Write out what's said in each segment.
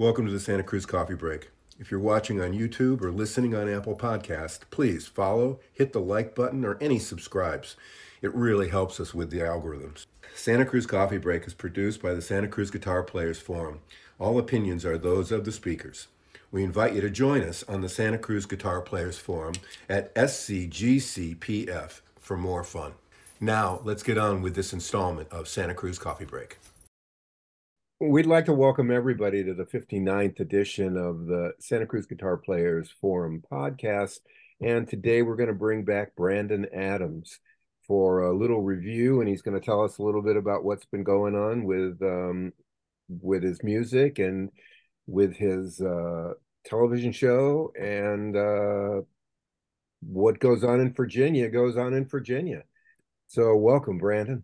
Welcome to the Santa Cruz Coffee Break. If you're watching on YouTube or listening on Apple Podcast, please follow, hit the like button, or any subscribes. It really helps us with the algorithms. Santa Cruz Coffee Break is produced by the Santa Cruz Guitar Players Forum. All opinions are those of the speakers. We invite you to join us on the Santa Cruz Guitar Players Forum at SCGCPF for more fun. Now, let's get on with this installment of Santa Cruz Coffee Break. We'd like to welcome everybody to the 59th edition of the Santa Cruz Guitar Players Forum podcast. And today we're going to bring back Brandon Adams for a little review, and he's going to tell us a little bit about what's been going on with um, with his music and with his uh, television show and uh, what goes on in Virginia goes on in Virginia. So, welcome, Brandon.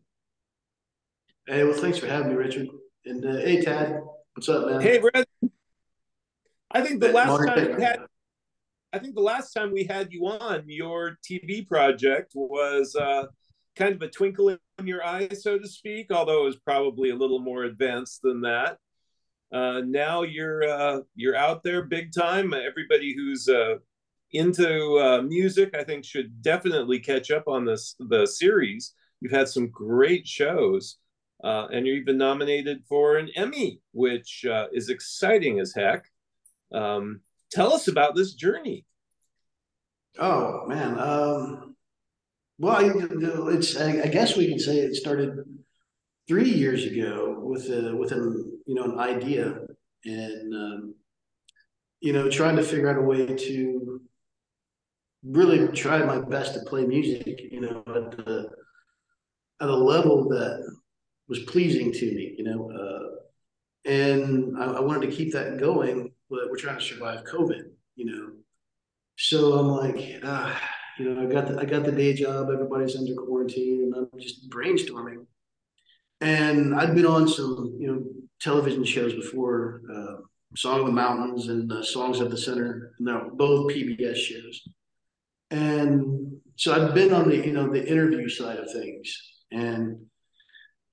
Hey, well, thanks for having me, Richard. And uh, hey, Tad, what's up, man? Hey, Brad. I think the last time we had, I think the last time we had you on, your TV project was uh, kind of a twinkle in your eye, so to speak. Although it was probably a little more advanced than that. Uh, now you're uh, you're out there big time. Everybody who's uh, into uh, music, I think, should definitely catch up on this the series. You've had some great shows uh, and you're even nominated for an Emmy, which uh, is exciting as heck. Um, tell us about this journey. Oh man, um, well, it's I guess we can say it started three years ago with a with an you know an idea and um, you know trying to figure out a way to really try my best to play music you know at the at a level that was pleasing to me, you know. Uh, and I, I, wanted to keep that going, but we're trying to survive COVID, you know. So I'm like, ah, you know, I got the I got the day job. Everybody's under quarantine, and I'm just brainstorming. And I'd been on some, you know, television shows before, uh, Song of the Mountains and uh, Songs at the Center. No, both PBS shows. And so I've been on the, you know, the interview side of things, and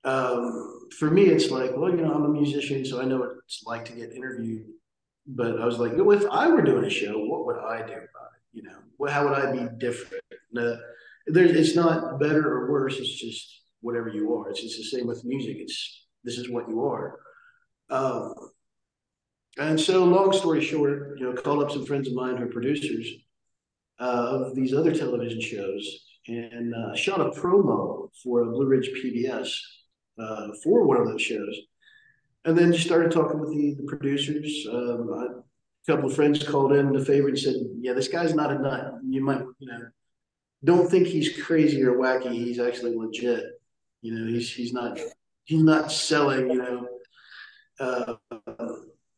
um, for me, it's like, well, you know, I'm a musician, so I know what it's like to get interviewed. But I was like, well, if I were doing a show, what would I do about it? You know, well, how would I be different? It's not better or worse. It's just whatever you are. It's the same with music. It's this is what you are. Um, and so, long story short, you know, called up some friends of mine who are producers uh, of these other television shows and uh, shot a promo for Blue Ridge PBS uh, for one of those shows. And then just started talking with the, the producers. Um, I, a couple of friends called in the favor and said, "Yeah, this guy's not a nut. You might, you know, don't think he's crazy or wacky. He's actually legit. You know, he's he's not he's not selling. You know, uh,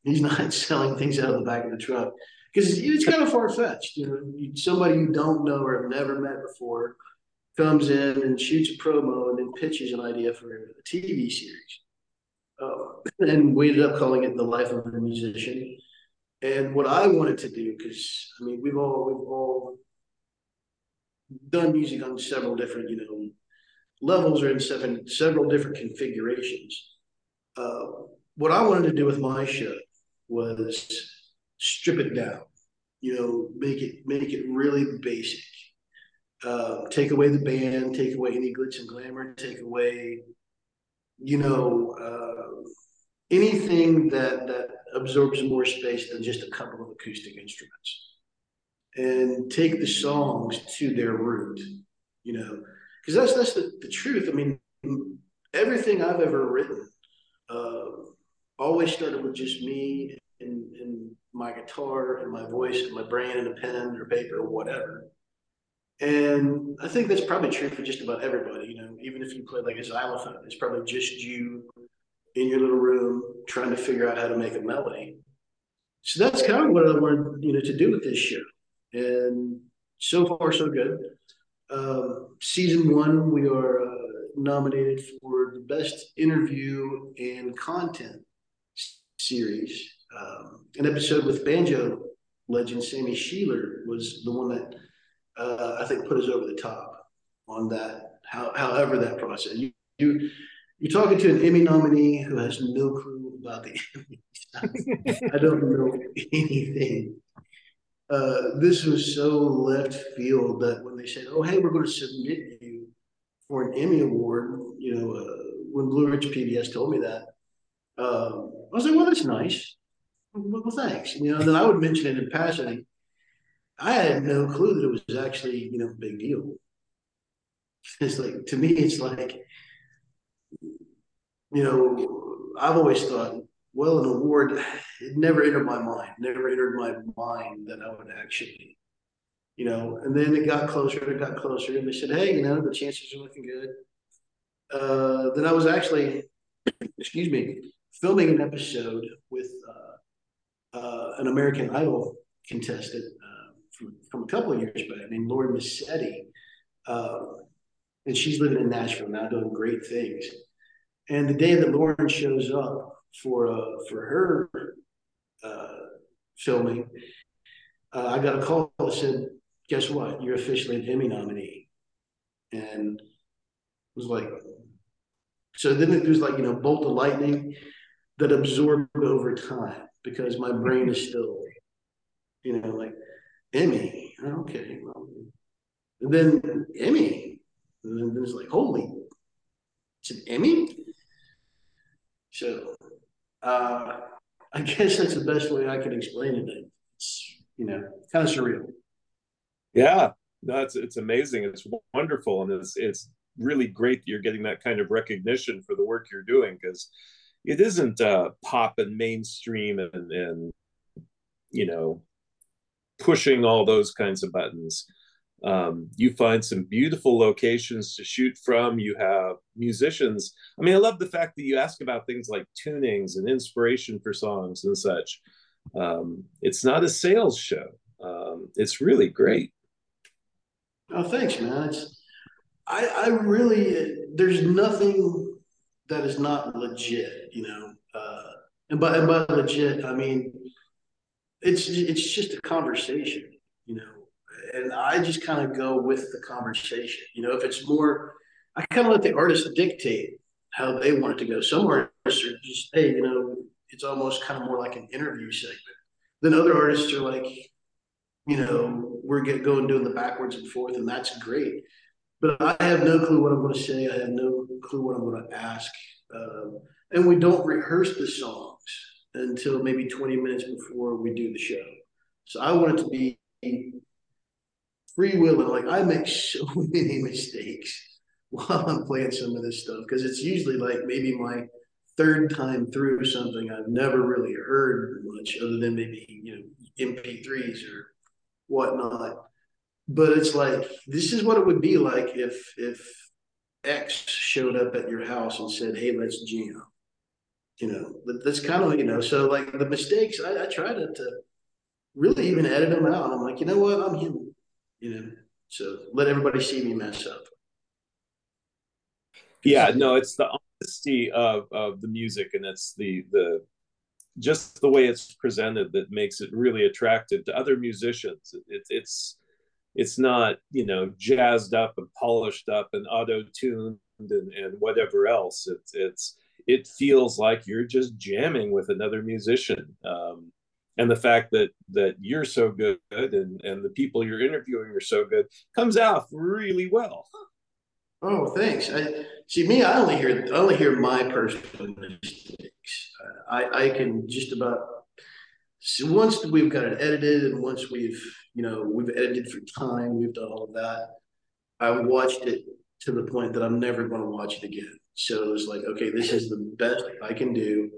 he's not selling things out of the back of the truck because it's kind of far fetched. You know, somebody you don't know or have never met before comes in and shoots a promo and then pitches an idea for a TV series. Uh, and we ended up calling it The Life of a Musician. And what I wanted to do, because I mean, we've all we've all done music on several different, you know, levels or in seven several different configurations. Uh, what I wanted to do with my show was strip it down, you know, make it make it really basic uh, take away the band, take away any glitch and glamour, take away, you know, uh, anything that that absorbs more space than just a couple of acoustic instruments, and take the songs to their root, you know, because that's that's the, the truth. I mean, everything I've ever written uh, always started with just me and, and my guitar and my voice and my brain and a pen or paper or whatever and I think that's probably true for just about everybody. You know, even if you play like a xylophone, it's probably just you in your little room trying to figure out how to make a melody. So that's kind of what I wanted, you know, to do with this show. And so far, so good. Um, season one, we are uh, nominated for the best interview and content series. Um, an episode with banjo legend Sammy Shelor was the one that uh, I think put us over the top on that. How, however, that process you, you you're talking to an Emmy nominee who has no clue about the Emmys. I don't know anything. Uh, this was so left field that when they said, "Oh, hey, we're going to submit you for an Emmy award," you know, uh, when Blue Ridge PBS told me that, um, I was like, "Well, that's nice. Well, thanks." You know, then I would mention it in passing. I had no clue that it was actually, you know, a big deal. It's like to me, it's like, you know, I've always thought well, an award, it never entered my mind, never entered my mind that I would actually, you know, and then it got closer, and it got closer, and they said, hey, you know, the chances are looking good. Uh, then I was actually, excuse me, filming an episode with uh, uh, an American Idol contestant uh, from, from a couple of years back named Lori Mascitti. Uh, and she's living in Nashville now doing great things. And the day that Lauren shows up, for uh, for her uh, filming, uh, I got a call that said, "Guess what? You're officially an Emmy nominee," and it was like, so then it was like you know, bolt of lightning that absorbed over time because my brain is still, you know, like Emmy. Okay, well, and then Emmy, and then it's like, holy, it's an Emmy. So uh, I guess that's the best way I can explain it. It's you know kind of surreal. Yeah, no, it's amazing. It's wonderful, and it's it's really great that you're getting that kind of recognition for the work you're doing because it isn't uh, pop and mainstream and and you know pushing all those kinds of buttons. Um, you find some beautiful locations to shoot from. You have musicians. I mean, I love the fact that you ask about things like tunings and inspiration for songs and such. Um, it's not a sales show. Um, it's really great. Oh, thanks, man. It's, I, I really, there's nothing that is not legit, you know. Uh, and by, and by legit, I mean, it's, it's just a conversation, you know and I just kind of go with the conversation. You know, if it's more, I kind of let the artist dictate how they want it to go. Some artists are just, hey, you know, it's almost kind of more like an interview segment. Then other artists are like, you know, we're get going doing the backwards and forth, and that's great. But I have no clue what I'm going to say. I have no clue what I'm going to ask. Um, and we don't rehearse the songs until maybe 20 minutes before we do the show. So I want it to be free will and like I make so many mistakes while I'm playing some of this stuff because it's usually like maybe my third time through something I've never really heard much other than maybe you know MP3s or whatnot. But it's like this is what it would be like if if X showed up at your house and said, "Hey, let's jam." You know, that's kind of you know. So like the mistakes, I, I try to, to really even edit them out. I'm like, you know what? I'm human you know. So let everybody see me mess up. Yeah, no, it's the honesty of of the music, and it's the the just the way it's presented that makes it really attractive to other musicians. It's it's it's not you know jazzed up and polished up and auto tuned and, and whatever else. It's it's it feels like you're just jamming with another musician. Um, and the fact that that you're so good and and the people you're interviewing are so good comes out really well. Oh thanks. I see me i only hear i only hear my personal mistakes. I i can just about so once we've got it edited and once we've you know we've edited for time we've done all of that i watched it to the point that i'm never going to watch it again it's like okay this is the best i can do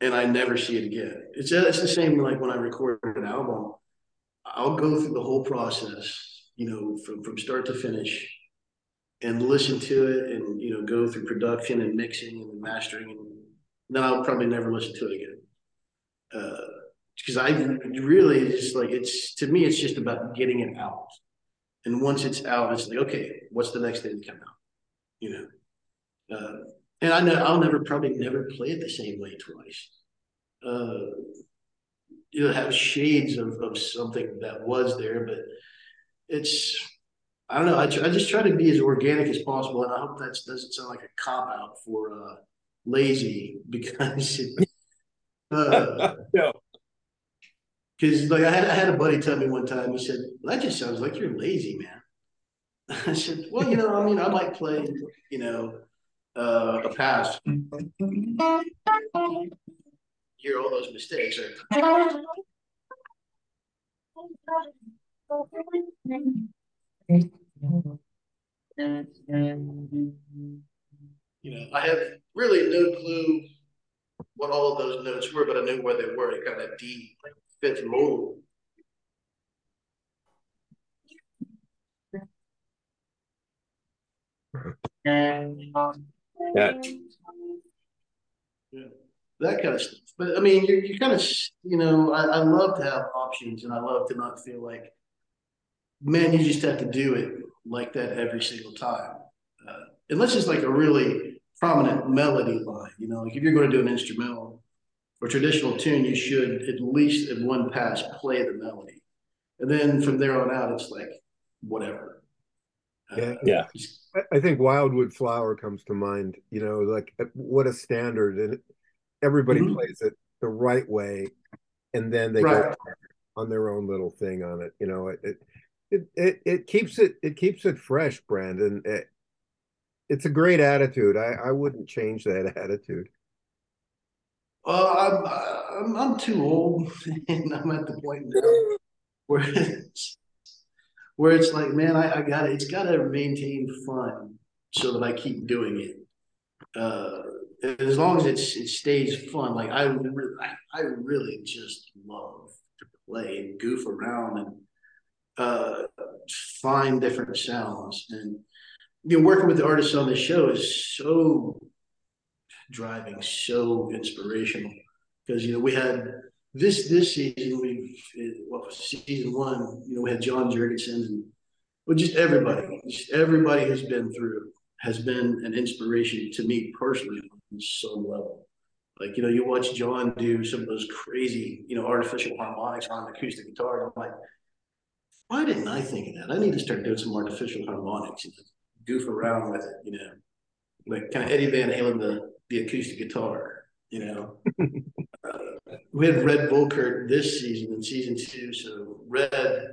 and I never see it again. It's it's the same like when I record an album. I'll go through the whole process, you know, from from start to finish, and listen to it, and you know, go through production and mixing and mastering, and then I'll probably never listen to it again. Because uh, I really just like it's to me, it's just about getting it out, and once it's out, it's like okay, what's the next thing to come out, you know. Uh, and I know I'll never probably never play it the same way twice. Uh, you know, have shades of, of something that was there, but it's I don't know. I, I just try to be as organic as possible, and I hope that doesn't sound like a cop out for uh, lazy because it, Uh, no. Because like I had I had a buddy tell me one time, he said, well, "That just sounds like you're lazy, man." I said, "Well, you know, I mean, I might play, you know, uh, a pass, hear all those mistakes, or you know, I have really no clue what all of those notes were, but I knew where they were. It kind of D, fifth mode. Yeah. yeah. That kind of stuff. But I mean, you you kind of, you know, I, I love to have options and I love to not feel like, man, you just have to do it like that every single time. Uh, unless it's like a really prominent melody line, you know, like if you're going to do an instrumental or traditional tune, you should at least in one pass play the melody. And then from there on out, it's like whatever. Yeah. yeah. I think Wildwood Flower comes to mind, you know, like uh, what a standard and everybody mm-hmm. plays it the right way. And then they right. go on their own little thing on it. You know, it, it, it, it, it keeps it, it keeps it fresh, Brandon. It, it's a great attitude. I, I wouldn't change that attitude. Uh, I'm, I'm, I'm too old and I'm at the point now where it's, where it's like, man, I, I got it. It's got to maintain fun so that I keep doing it. Uh, as long as it's it stays fun, like I really, I, really just love to play and goof around and uh, find different sounds. And you know, working with the artists on this show is so driving, so inspirational. Because you know, we had this this season, we well, season one, you know, we had John Jorgenson and well, just everybody, just everybody who's been through has been an inspiration to me personally on some level. Like, you know, you watch John do some of those crazy, you know, artificial harmonics on an acoustic guitar. And I'm like, why didn't I think of that? I need to start doing some artificial harmonics and goof around with it, you know, like kind of Eddie Van Halen, the, the acoustic guitar, you know. we had Redd Volkaert this season in season two. So Redd,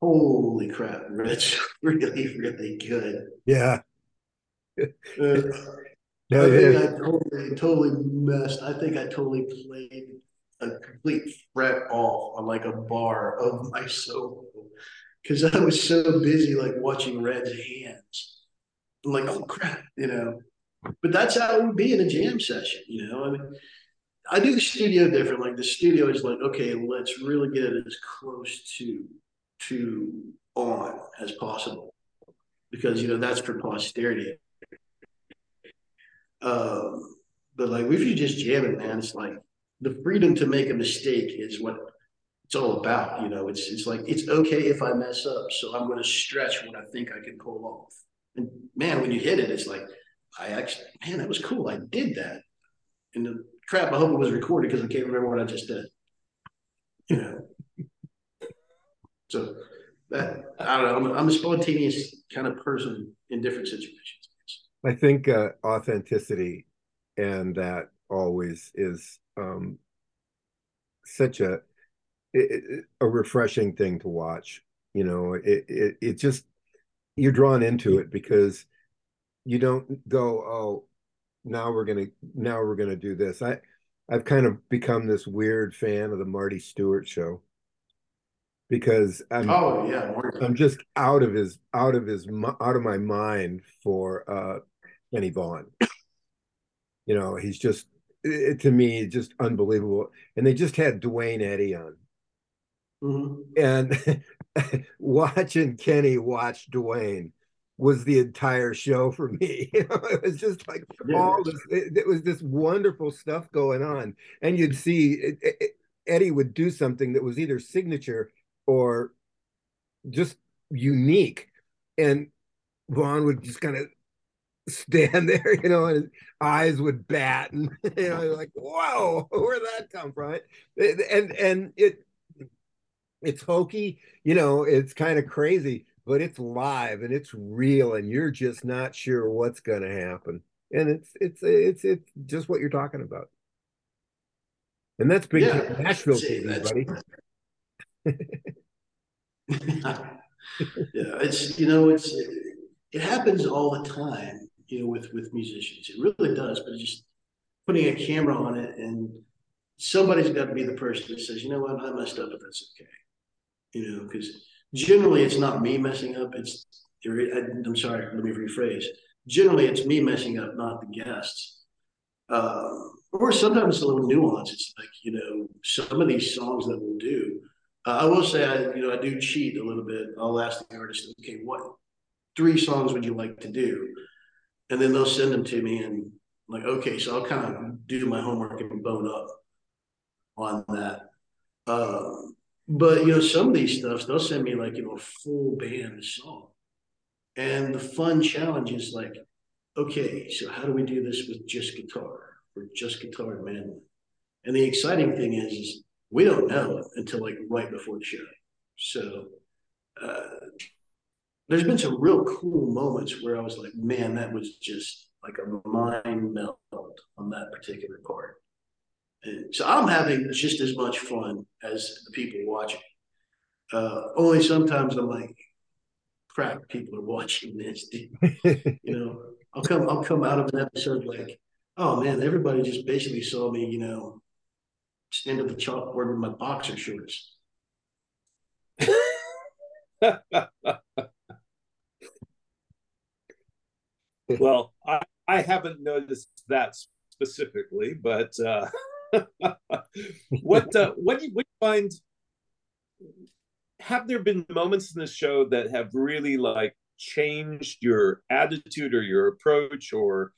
holy crap, Redd's really, really good. Yeah. uh, no, I think I totally, totally messed. I think I totally played a complete fret off on like a bar of my solo because I was so busy like watching Redd's hands. I'm like, oh crap, you know. But that's how it would be in a jam session, you know. I mean, I do the studio different. Like the studio is like, okay, let's really get it as close to to on as possible because you know that's for posterity. Um, but like if you just jam it, man, it's like the freedom to make a mistake is what it's all about. You know, it's it's like it's okay if I mess up, so I'm going to stretch what I think I can pull off. And man, when you hit it, it's like I actually, man, that was cool. I did that. And the crap, I hope it was recorded because I can't remember what I just did. You know. so that I don't know. I'm, I'm a spontaneous kind of person in different situations. I think uh, authenticity and that always is um, such a it, a refreshing thing to watch. You know, it, it it just you're drawn into it because you don't go, oh, now we're gonna now we're gonna do this. I I've kind of become this weird fan of the Marty Stuart show because I'm oh yeah I'm just out of his out of his out of my mind for uh Kenny Vaughan. You know, he's just it, to me just unbelievable. And they just had Duane Eddy on. Mm-hmm. And watching Kenny watch Duane was the entire show for me. You know, it was just like yeah. all this. It, it, was this wonderful stuff going on, and you'd see it, it, Eddy would do something that was either signature or just unique, and Vaughan would just kind of stand there, you know, and his eyes would bat, and you know, like, whoa, where'd that come from? And and it it's hokey, you know, it's kind of crazy, but it's live and it's real, and you're just not sure what's going to happen. And it's it's it's it's just what you're talking about. And that's big yeah, Nashville TV, buddy. yeah, it's you know, it's it happens all the time, you know, with with musicians. It really does, but just putting a camera on it and somebody's got to be the person that says, you know what, I messed up, but that's okay. You know, because generally it's not me messing up. It's I'm sorry, let me rephrase. Generally, it's me messing up, not the guests. Uh, or sometimes it's a little nuance. It's like you know, some of these songs that we'll do. Uh, I will say, I you know, I do cheat a little bit. I'll ask the artist, okay, what three songs would you like to do? And then they'll send them to me, and like, okay, so I'll kind of do my homework and bone up on that. Um, but you know, some of these stuffs they'll send me like you know a full band song, and the fun challenge is like, okay, so how do we do this with just guitar or just guitar and mandolin? And the exciting thing is, is we don't know until like right before the show. So uh, there's been some real cool moments where I was like, man, that was just like a mind melt on that particular part. So I'm having just as much fun as the people watching. Uh, only sometimes I'm like, crap, people are watching this. you know, I'll come, I'll come out of an episode like, oh man, everybody just basically saw me, you know, stand at the chalkboard with my boxer shorts. well, I, I haven't noticed that specifically, but uh, what uh, what do you, what do you find? Have there been moments in the show that have really like changed your attitude or your approach or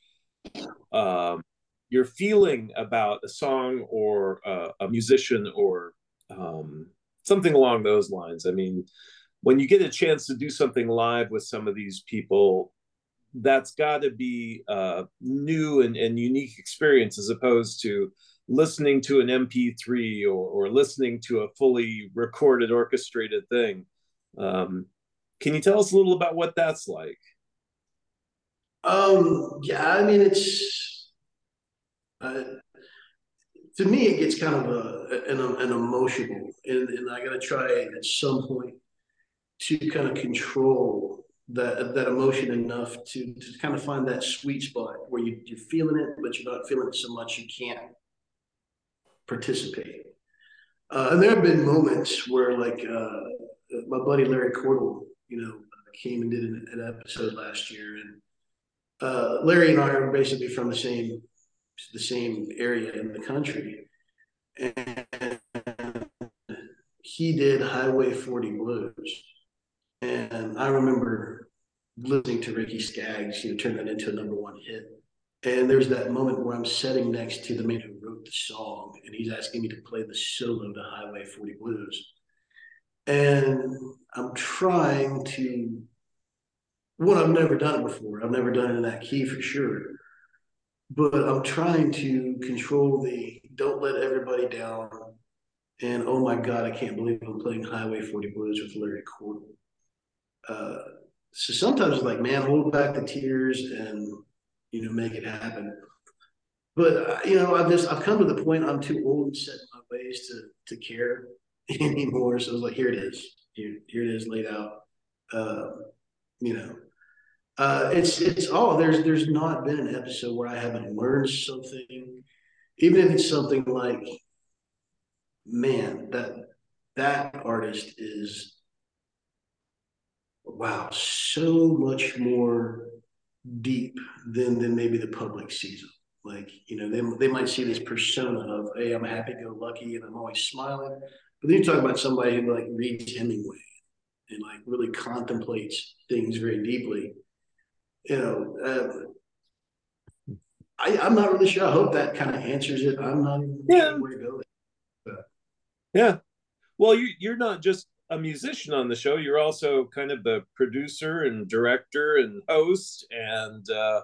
um, your feeling about a song or uh, a musician or um, something along those lines? I mean, when you get a chance to do something live with some of these people, that's got to be a new and, and unique experience as opposed to listening to an MP3 or, or listening to a fully recorded orchestrated thing. Um, can you tell us a little about what that's like? Um, yeah, I mean, it's uh, to me, it gets kind of a, an, an emotional, and, and I got to try at some point to kind of control that that emotion enough to to kind of find that sweet spot where you, you're feeling it, but you're not feeling it so much you can't participate. Uh, and there have been moments where, like, uh, my buddy Larry Cordle, you know, came and did an, an episode last year, and uh, Larry and I are basically from the same the same area in the country, and he did Highway 40 Blues, and I remember listening to Ricky Skaggs, you know, turn that into a number one hit. And there's that moment where I'm sitting next to the who wrote the song, and he's asking me to play the solo to Highway 40 Blues. And I'm trying to, one, I've never done it before. I've never done it in that key for sure. But I'm trying to control the don't let everybody down. And oh my God, I can't believe I'm playing Highway 40 Blues with Larry Cordle. Uh, so sometimes it's like, man, hold back the tears and you know, make it happen. But uh, you know, I've just I've come to the point I'm too old and set in my ways to to care anymore. So I was like, here it is, here here it is laid out. Uh, you know, uh, it's it's all there's there's not been an episode where I haven't learned something, even if it's something like, man, that that artist is wow, so much more deep than than maybe the public sees them. Like you know, they they might see this persona of hey, I'm happy go lucky and I'm always smiling, but then you talk about somebody who like reads Hemingway and like really contemplates things very deeply. You know, uh, I I'm not really sure. I hope that kind of answers it. I'm not even yeah. sure where to go. But. Yeah. Well, you you're not just a musician on the show. You're also kind of the producer and director and host. And uh,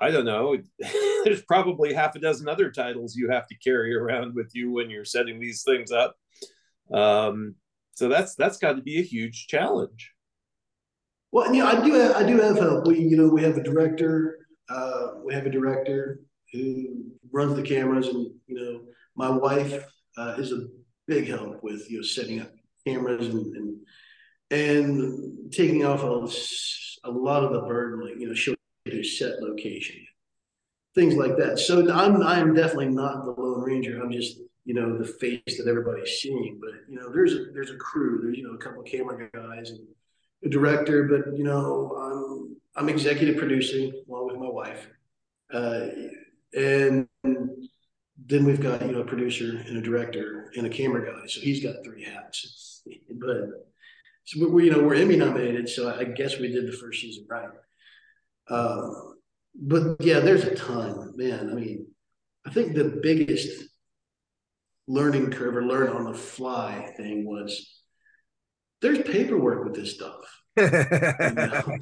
I don't know, there's probably half a dozen other titles you have to carry around with you when you're setting these things up. Um, so that's that's got to be a huge challenge. Well, you know, I do have, I do have help. We you know we have a director. Uh, we have a director who runs the cameras, and you know my wife uh, is a big help with you know setting up cameras and and, and taking off a, a lot of the burden, like you know, showing their set location, things like that. So I'm I'm definitely not the Lone Ranger. I'm just you know the face that everybody's seeing. But you know, there's a there's a crew. There's you know a couple of camera guys and a director. But you know, I'm I'm executive producing along with my wife, uh, and then we've got you know a producer and a director and a camera guy. So he's got three hats. but so we you know we're Emmy nominated, so I guess we did the first season right. Um, but yeah, there's a ton, man. I mean, I think the biggest learning curve or learn on the fly thing was there's paperwork with this stuff. you know?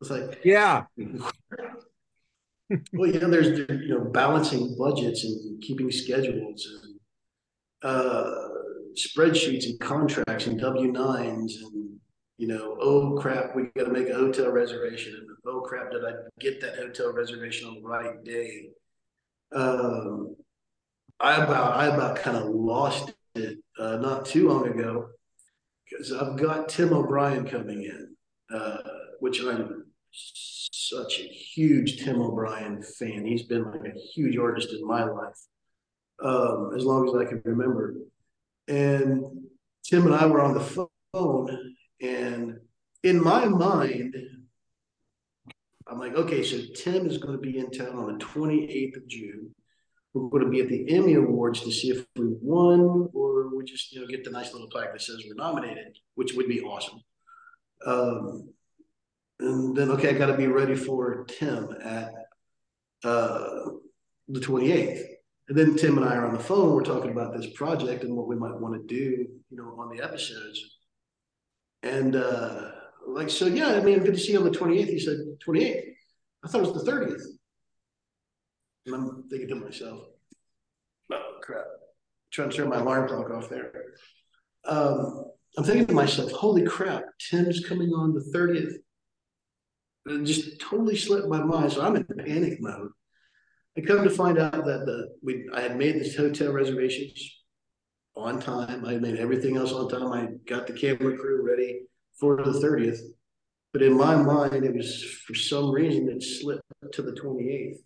It's like yeah. well, you know, there's you know balancing budgets and keeping schedules and uh, spreadsheets and contracts and W nines and you know, oh crap, we got to make a hotel reservation and oh crap, did I get that hotel reservation on the right day? Um, I about I about kind of lost it uh, not too long ago because I've got Tim O'Brien coming in, uh, which I'm such a huge Tim O'Brien fan. He's been like a huge artist in my life um, as long as I can remember. And Tim and I were on the phone, and in my mind, I'm like, okay, so Tim is going to be in town on the 28th of June. We're going to be at the Emmy Awards to see if we won or we just, you know, get the nice little plaque that says we're nominated, which would be awesome. Um, and then okay, I got to be ready for Tim at uh, the 28th. And then Tim and I are on the phone. We're talking about this project and what we might want to do, you know, on the episodes. And uh, like, so yeah, I mean, good to see you on the 28th. He said 28th. I thought it was the 30th. And I'm thinking to myself, oh crap, I'm trying to turn my alarm clock off there. Um, I'm thinking to myself, holy crap, Tim's coming on the 30th it just totally slipped my mind. So I'm in panic mode. I come to find out that the we I had made the hotel reservations on time. I made everything else on time. I got the camera crew ready for the 30th. But in my mind, it was for some reason it slipped to the 28th.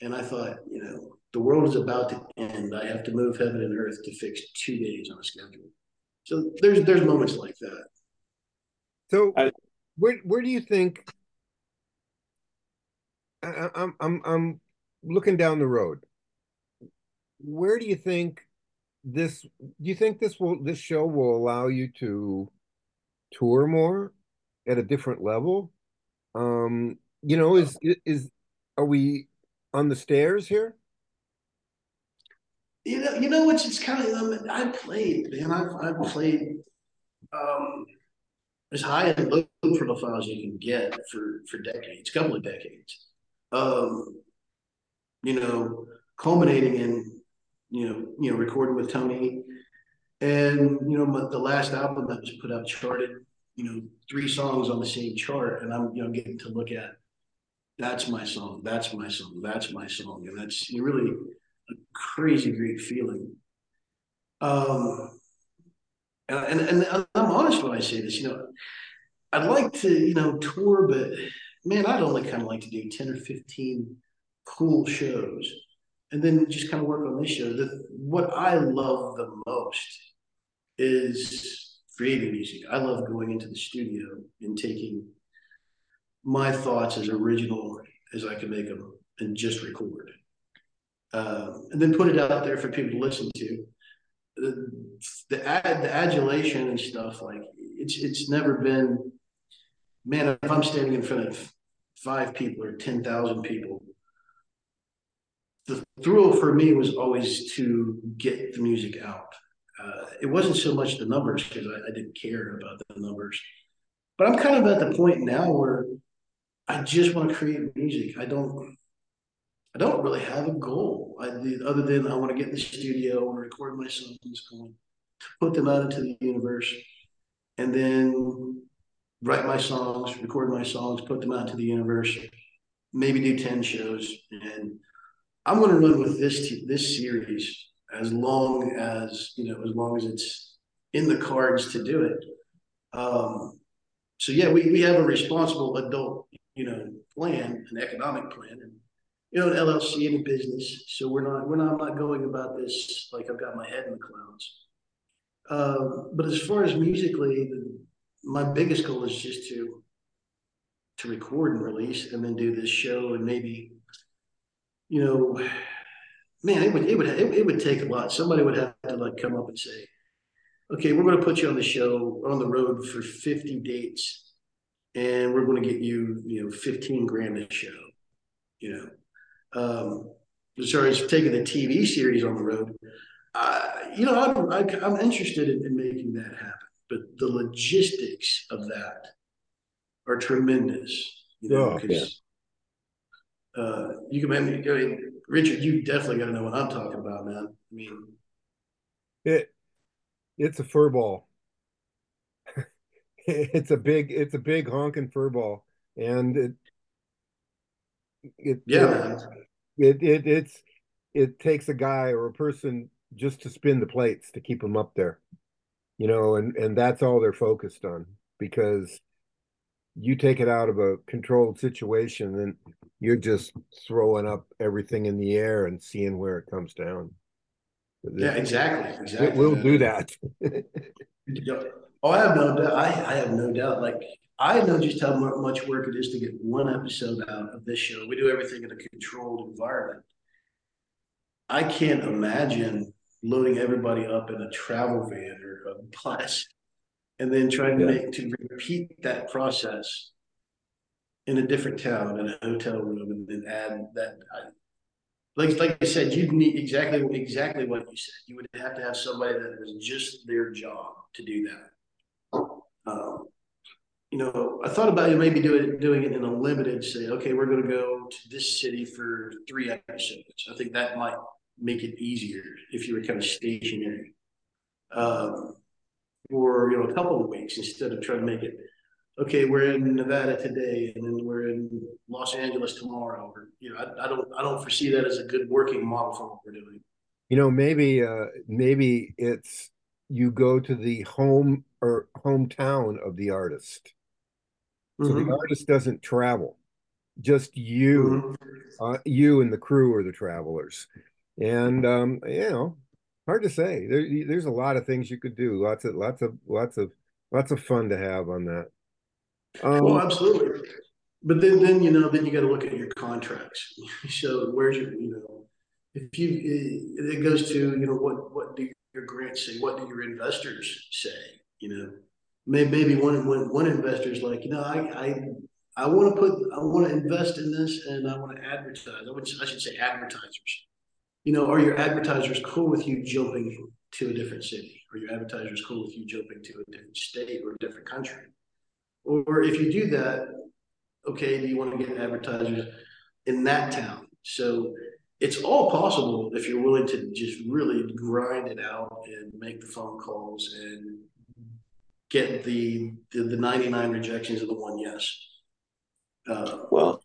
And I thought, you know, the world is about to end. I have to move heaven and earth to fix two days on a schedule. So there's there's moments like that. So where where do you think I, I'm I'm I'm looking down the road. Where do you think this? Do you think this will this show will allow you to tour more at a different level? Um, you know, is is are we on the stairs here? You know, you know what's it's kind of um, I played, man. I've I've played um as high and low profile as you can get for for decades, couple of decades um, you know, culminating in, you know, you know, recording with Tony, and you know, but the last album that was put out charted, you know, three songs on the same chart, and I'm, you know, getting to look at that's my song, that's my song, that's my song, and that's really a crazy great feeling. Um, and, and, and I'm honest when I say this, you know, I'd like to, you know, tour, but man, I'd only kind of like to do 10 or 15 cool shows and then just kind of work on this show. The, what I love the most is creating music. I love going into the studio and taking my thoughts as original as I can make them and just record. Um, and then put it out there for people to listen to. The, the ad, the adulation and stuff like it's it's never been man if i'm standing in front of five people or 10,000 people. The thrill for me was always to get the music out. Uh, it wasn't so much the numbers because I, I, didn't care about the numbers, but I'm kind of at the point now where I just want to create music. I don't, I don't really have a goal I, other than I want to get in the studio and record my songs, going, put them out into the universe, and then write my songs, record my songs, put them out to the universe, maybe do 10 shows. And I'm going to run with this t- this series as long as you know, as long as it's in the cards to do it. Um, so yeah, we, we have a responsible adult, you know, plan, an economic plan, and you know, an LLC and a business. So we're not we're not I'm not going about this like I've got my head in the clouds. Uh, but as far as musically, my biggest goal is just to to record and release, and then do this show, and maybe, you know, man, it would it would it, it would take a lot. Somebody would have to like come up and say, okay, we're going to put you on the show on the road for 50 dates and we're going to get you, you know, 15 grand a show, you know. Um, as far as taking the TV series on the road, uh, you know, I'm, I, am interested in, in, making that happen, but the logistics of that are tremendous, you know, because oh, yeah. Uh, you can, make me, I mean, Richard, you definitely got to know what I'm talking about, man. I mean, it, it's a fur ball. it's a big it's a big honking fur ball, and it it yeah it, it it's it takes a guy or a person just to spin the plates to keep them up there, you know, and and that's all they're focused on because you take it out of a controlled situation and you're just throwing up everything in the air and seeing where it comes down. Yeah, exactly. Exactly. We'll do that. oh, I have no doubt. I, I have no doubt. Like I know just how much work it is to get one episode out of this show. We do everything in a controlled environment. I can't imagine loading everybody up in a travel van or a bus and then trying to make to repeat that process in a different town in a hotel room and then add that like like I said, you'd need exactly exactly what you said. You would have to have somebody that was just their job to do that. Um, you know, I thought about you maybe doing doing it in a limited. Say, okay, we're going to go to this city for three episodes. I think that might make it easier if you were kind of stationary, um, for you know a couple of weeks instead of trying to make it okay, we're in Nevada today, and then we're in Los Angeles tomorrow. Or you know, I, I don't I don't foresee that as a good working model for what we're doing. You know, maybe uh, maybe it's you go to the home or hometown of the artist. So mm-hmm. the artist doesn't travel, just you, mm-hmm. uh, you and the crew are the travelers, and um, you know, hard to say. There, there's a lot of things you could do. Lots of, lots of, lots of, lots of fun to have on that. Um, well, absolutely. But then, then you know, then you got to look at your contracts. so where's your, you know, if you it, it goes to you know what what do your grants say? What do your investors say? You know, maybe maybe one one one investor is like, you know, I I I want to put I want to invest in this and I want to advertise. I would I should say advertisers. You know, are your advertisers cool with you jumping to a different city? Are your advertisers cool with you jumping to a different state or a different country? Or if you do that, okay, do you want to get advertisers in that town? So it's all possible if you're willing to just really grind it out and make the phone calls and get the the, the 99 rejections of the one yes. Uh, well,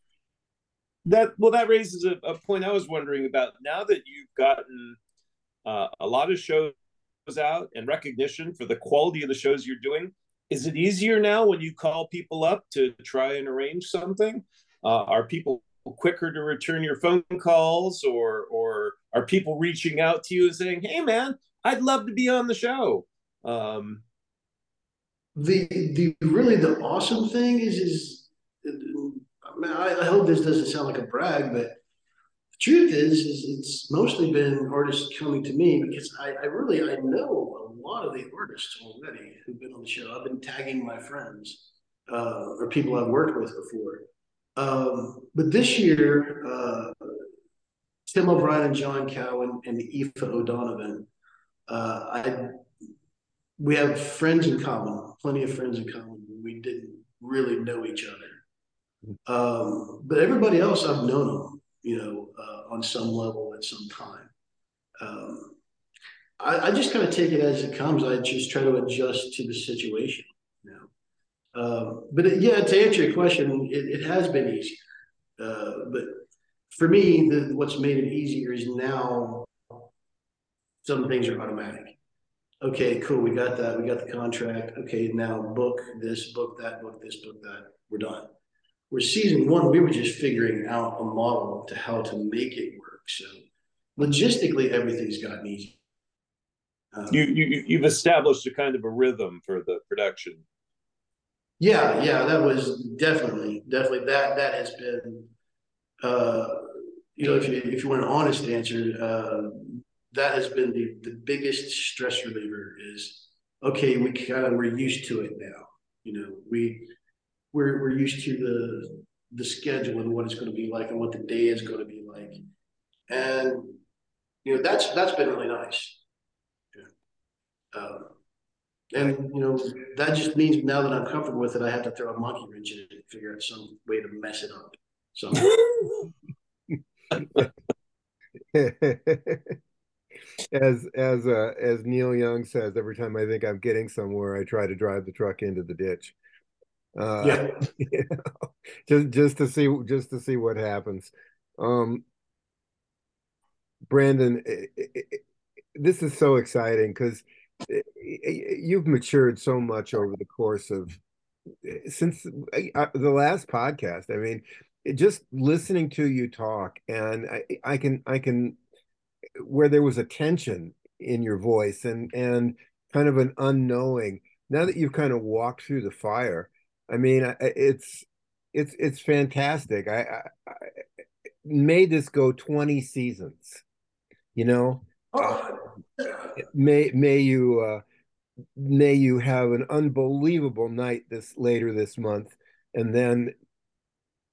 that well that raises a, a, point I was wondering about. Now that you've gotten uh, a lot of shows out and recognition for the quality of the shows you're doing, is it easier now when you call people up to try and arrange something? Uh, are people quicker to return your phone calls, or or are people reaching out to you and saying, "Hey, man, I'd love to be on the show"? Um, the the really the awesome thing is is I, I, hope this doesn't sound like a brag, but the truth is is it's mostly been artists coming to me because I, I really I know lot of the artists already who've been on the show. I've been tagging my friends uh, or people I've worked with before. Um, but this year, uh, Tim O'Brien and John Cowan and Aoife O'Donovan, uh, I we have friends in common, plenty of friends in common. We didn't really know each other, um, but everybody else I've known them, you know, uh, on some level at some time. Um, I, I just kind of take it as it comes. I just try to adjust to the situation. You know? Um, but it, yeah, to answer your question, it, it has been easy. Uh, but for me, the, what's made it easier is now some things are automatic. Okay, cool. We got that. We got the contract. Okay, now book this, book that, book this, book that. We're done. Where season one, we were just figuring out a model to how to make it work. So logistically, everything's gotten easy. Um, you, you you've established a kind of a rhythm for the production. Yeah, yeah, that was definitely definitely that that has been uh, you know if you if you want an honest answer uh, that has been the the biggest stress reliever is okay we kind of we're used to it now. You know we we're we're used to the the schedule and what it's going to be like and what the day is going to be like. And you know that's that's been really nice um, and you know that just means now that I'm comfortable with it, I have to throw a monkey wrench in it and figure out some way to mess it up. So. as as uh, as Neil Young says, every time I think I'm getting somewhere, I try to drive the truck into the ditch. Uh, yeah, you know, just just to see just to see what happens. Um, Brandon, it, it, it, this is so exciting because you've matured so much over the course of since the last podcast. I mean, just listening to you talk, and I, I can I can where there was a tension in your voice and and kind of an unknowing. Now that you've kind of walked through the fire, I mean, it's it's it's fantastic. I, I, I made this go twenty seasons. You know, oh. may may you uh, may you have an unbelievable night this later this month, and then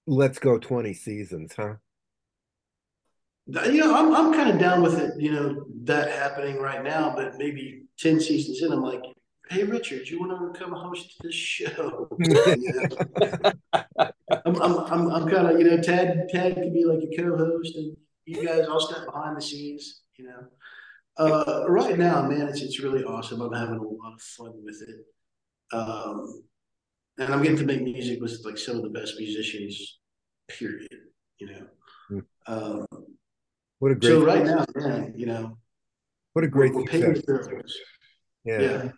let's go twenty seasons, huh? You know, I'm I'm kind of down with it. You know, that happening right now, but maybe ten seasons in, I'm like, hey Richard, you want to come host this show? I'm, I'm, I'm, I'm kind of, you know, Tad, Tad could be like a co-host and you guys all step behind the scenes, you know. Uh, right now, man, it's it's really awesome. I'm having a lot of fun with it, um, and I'm getting to make music with like some of the best musicians. Period. You know. Mm. Um, what a great. So right now, man, you know. What a great. We're, we're yeah. yeah.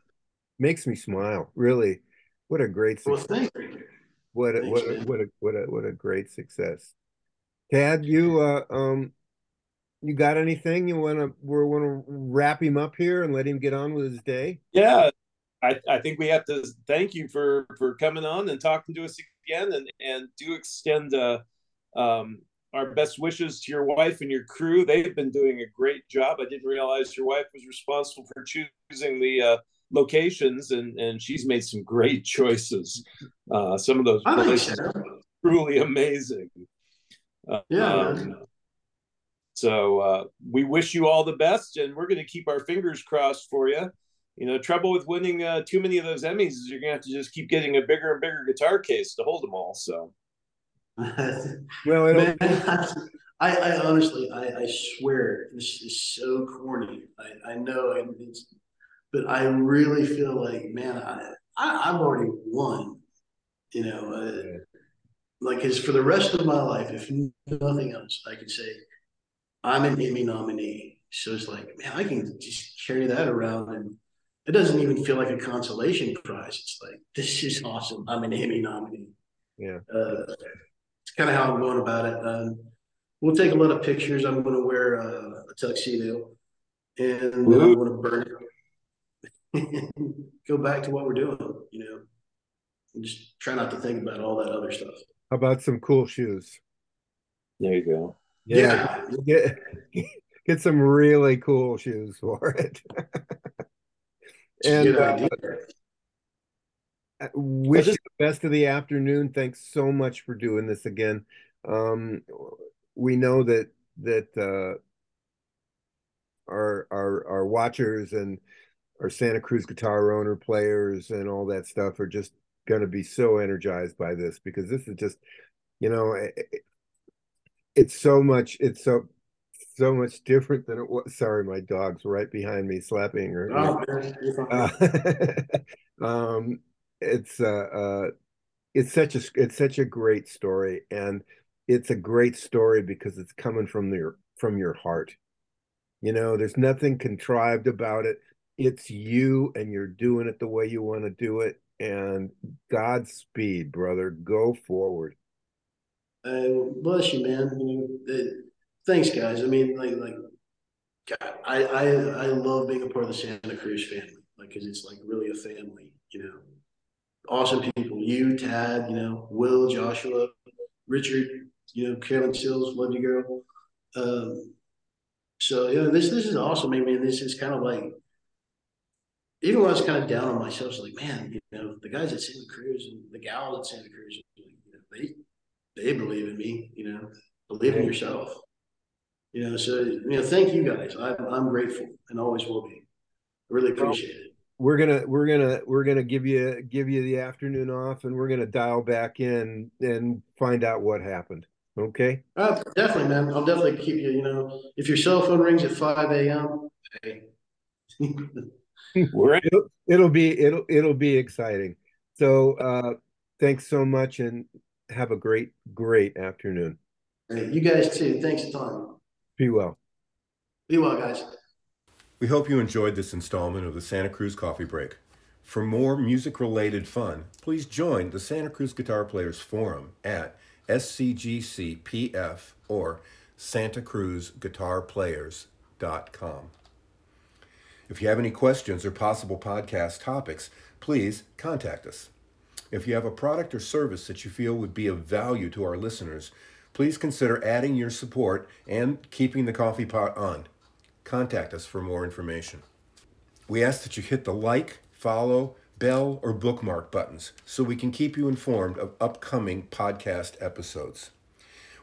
Makes me smile. Really. What a great success. Well, thank you. What a, Thanks, what, a, what a what a what a great success. Tad, you uh um you got anything you want to we want to wrap him up here and let him get on with his day? Yeah I, I think we have to thank you for for coming on and talking to us again and and do extend uh, um, our best wishes to your wife and your crew. They've been doing a great job. I didn't realize your wife was responsible for choosing the uh, locations and and she's made some great choices. Uh, some of those places truly amazing. Yeah. Um, so uh, we wish you all the best, and we're going to keep our fingers crossed for you. You know, trouble with winning uh, too many of those Emmys is you're going to have to just keep getting a bigger and bigger guitar case to hold them all. So, well, Man, I, I, honestly, I, I, swear this is so corny. I, I know it's, but I really feel like, man, I, I have already won. You know, uh, like, because for the rest of my life, if nothing else, I could say I'm an Emmy nominee. So it's like, man, I can just carry that around and it doesn't even feel like a consolation prize. It's like, this is awesome. I'm an Emmy nominee. Yeah. Uh, it's kind of how I'm going about it. Um, we'll take a lot of pictures. I'm going to wear uh, a tuxedo and I'm going to burn it. Go back to what we're doing, you know, and just try not to think about all that other stuff. How about some cool shoes? There you go. Yeah, yeah. Get, get some really cool shoes for it. and uh, wish you the best of the afternoon. Thanks so much for doing this again. Um, we know that that uh, our our our watchers and our Santa Cruz guitar owner players and all that stuff are just going to be so energized by this because this is just you know it's so much it's so so much different than it was sorry my dog's right behind me slapping her oh, uh, um it's uh, uh it's such a it's such a great story and it's a great story because it's coming from your from your heart. You know, there's nothing contrived about it. It's you and you're doing it the way you want to do it. And Godspeed, brother. Go forward. Uh, bless you, man. You know, it, thanks, guys. I mean, like, like, God, I, I, I love being a part of the Santa Cruz family, like, because it's like really a family. You know, awesome people. You, Tad, you know, Will, Joshua, Richard, you know, Carolyn Sills, love you, girl. Um, so you know, this this is awesome. I mean, this is kind of like even when I was kind of down on myself, I was like, man, you know, the guys at Santa Cruz and the gals at Santa Cruz, you know, they they believe in me. You know, believe in yourself. You know, so you know, thank you guys. I'm I'm grateful and always will be. I really appreciate it. We're gonna we're gonna we're gonna give you give you the afternoon off, and we're gonna dial back in and find out what happened. Okay. Uh, definitely, man. I'll definitely keep you. You know, if your cell phone rings at five a.m., hey. it'll, it'll be it'll it'll be exciting. So uh, thanks so much, and have a great great afternoon. Hey, you guys too. Thanks a ton. Be well. Be well, guys. We hope you enjoyed this installment of the Santa Cruz Coffee Break. For more music related fun, please join the Santa Cruz Guitar Players Forum at SCGCPF or santacruzguitarplayers.com. If you have any questions or possible podcast topics, please contact us. If you have a product or service that you feel would be of value to our listeners, please consider adding your support and keeping the coffee pot on. Contact us for more information. We ask that you hit the like, follow, bell, or bookmark buttons so we can keep you informed of upcoming podcast episodes.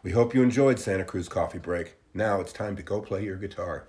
We hope you enjoyed Santa Cruz Coffee Break. Now it's time to go play your guitar.